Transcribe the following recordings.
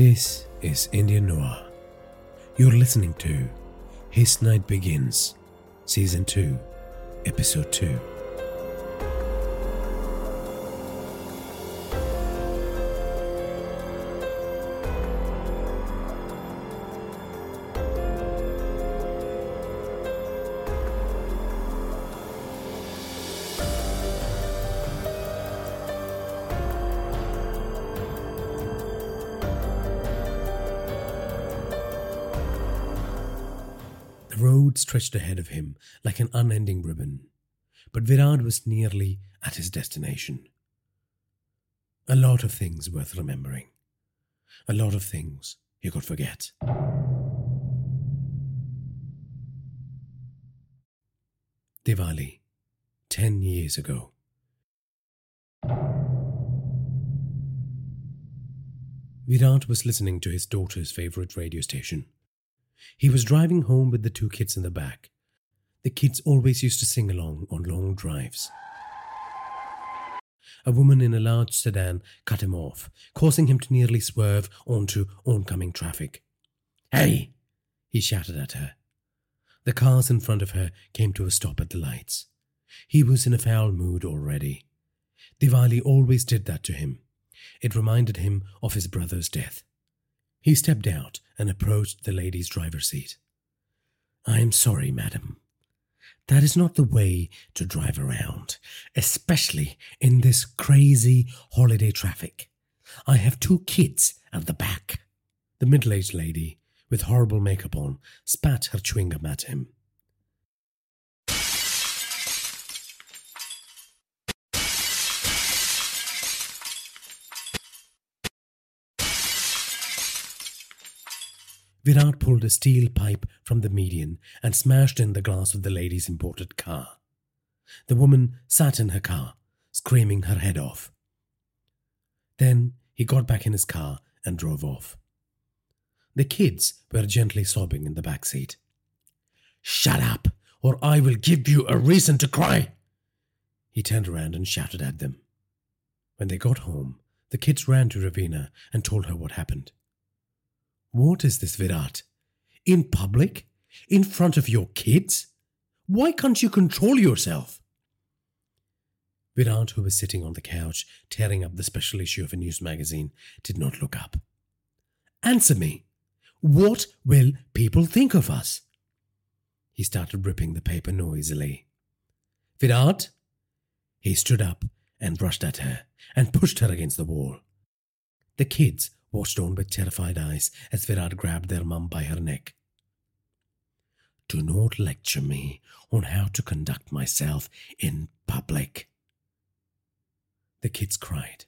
This is Indian Noir. You're listening to His Night Begins, Season 2, Episode 2. Road stretched ahead of him like an unending ribbon, but Virat was nearly at his destination. A lot of things worth remembering. A lot of things you could forget. Diwali, 10 years ago. Virat was listening to his daughter's favorite radio station. He was driving home with the two kids in the back. The kids always used to sing along on long drives. A woman in a large sedan cut him off, causing him to nearly swerve onto oncoming traffic. Hey! he shouted at her. The cars in front of her came to a stop at the lights. He was in a foul mood already. Diwali always did that to him. It reminded him of his brother's death. He stepped out and approached the lady's driver's seat. I am sorry, madam. That is not the way to drive around, especially in this crazy holiday traffic. I have two kids at the back. The middle aged lady, with horrible makeup on, spat her chewing gum at him. Virat pulled a steel pipe from the median and smashed in the glass of the lady's imported car. The woman sat in her car, screaming her head off. Then he got back in his car and drove off. The kids were gently sobbing in the back seat. Shut up, or I will give you a reason to cry! He turned around and shouted at them. When they got home, the kids ran to Ravina and told her what happened. What is this, Virat? In public? In front of your kids? Why can't you control yourself? Virat, who was sitting on the couch tearing up the special issue of a news magazine, did not look up. Answer me. What will people think of us? He started ripping the paper noisily. Virat? He stood up and rushed at her and pushed her against the wall. The kids watched on with terrified eyes as Virat grabbed their mum by her neck. Do not lecture me on how to conduct myself in public. The kids cried.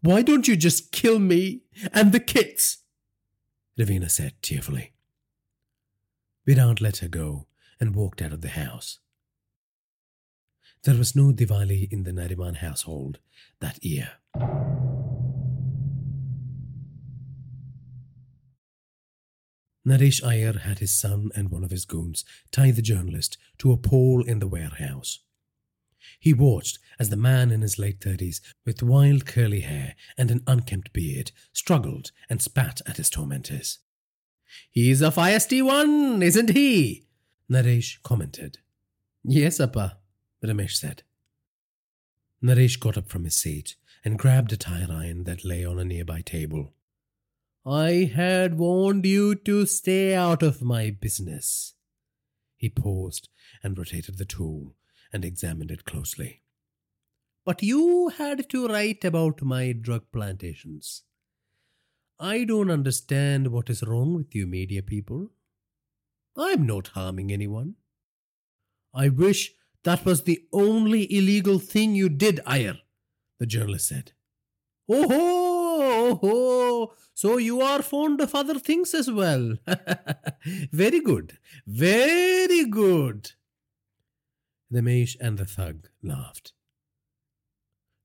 Why don't you just kill me and the kids? Ravina said tearfully. Virat let her go and walked out of the house. There was no Diwali in the Nariman household that year. Naresh Iyer had his son and one of his goons tie the journalist to a pole in the warehouse. He watched as the man in his late thirties, with wild curly hair and an unkempt beard, struggled and spat at his tormentors. He's a feisty one, isn't he? Naresh commented. Yes, Appa, Ramesh said. Naresh got up from his seat and grabbed a tire iron that lay on a nearby table. I had warned you to stay out of my business. He paused and rotated the tool and examined it closely. But you had to write about my drug plantations. I don't understand what is wrong with you, media people. I'm not harming anyone. I wish that was the only illegal thing you did, Iyer, the journalist said. Oh oh so you are fond of other things as well. very good, very good. Ramesh and the thug laughed.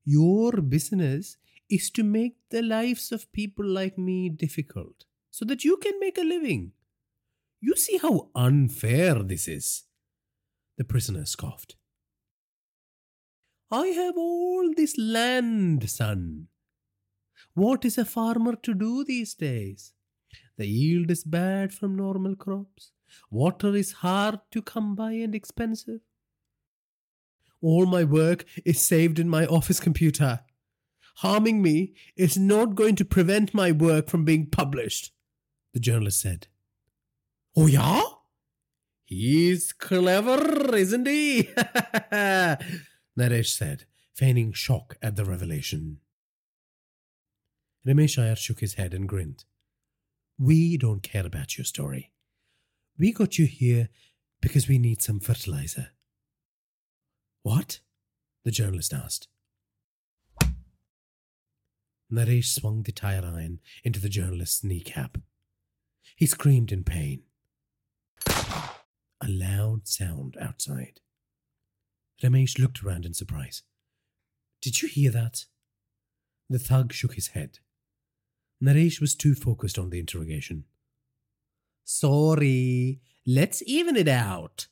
Your business is to make the lives of people like me difficult so that you can make a living. You see how unfair this is. The prisoner scoffed. I have all this land, son. What is a farmer to do these days? The yield is bad from normal crops. Water is hard to come by and expensive. All my work is saved in my office computer. Harming me is not going to prevent my work from being published, the journalist said. Oh, yeah? He's clever, isn't he? Naresh said, feigning shock at the revelation. Ramesh shook his head and grinned. We don't care about your story. We got you here because we need some fertilizer. What? The journalist asked. Naresh swung the tire iron into the journalist's kneecap. He screamed in pain. A loud sound outside. Ramesh looked around in surprise. Did you hear that? The thug shook his head. Naresh was too focused on the interrogation. Sorry, let's even it out.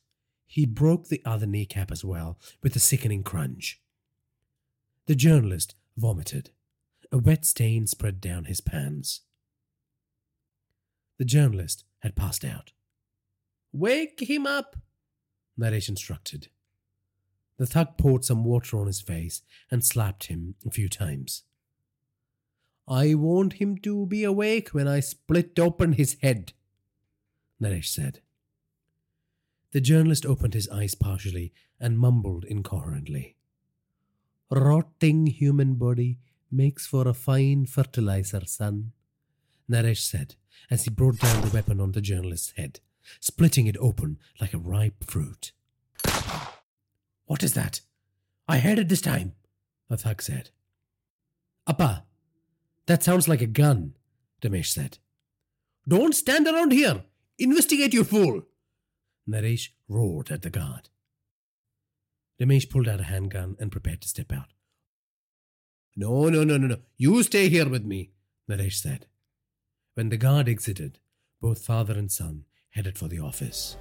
He broke the other kneecap as well with a sickening crunch. The journalist vomited. A wet stain spread down his pants. The journalist had passed out. Wake him up, Naresh instructed. The thug poured some water on his face and slapped him a few times. I want him to be awake when I split open his head, Naresh said. The journalist opened his eyes partially and mumbled incoherently. Rotting human body makes for a fine fertilizer, son, Naresh said as he brought down the weapon on the journalist's head, splitting it open like a ripe fruit. What is that? I heard it this time, thug said. Appa, that sounds like a gun, Ramesh said. Don't stand around here. Investigate, you fool. Naresh roared at the guard. Ramesh pulled out a handgun and prepared to step out. No, no, no, no, no. You stay here with me, Naresh said. When the guard exited, both father and son headed for the office.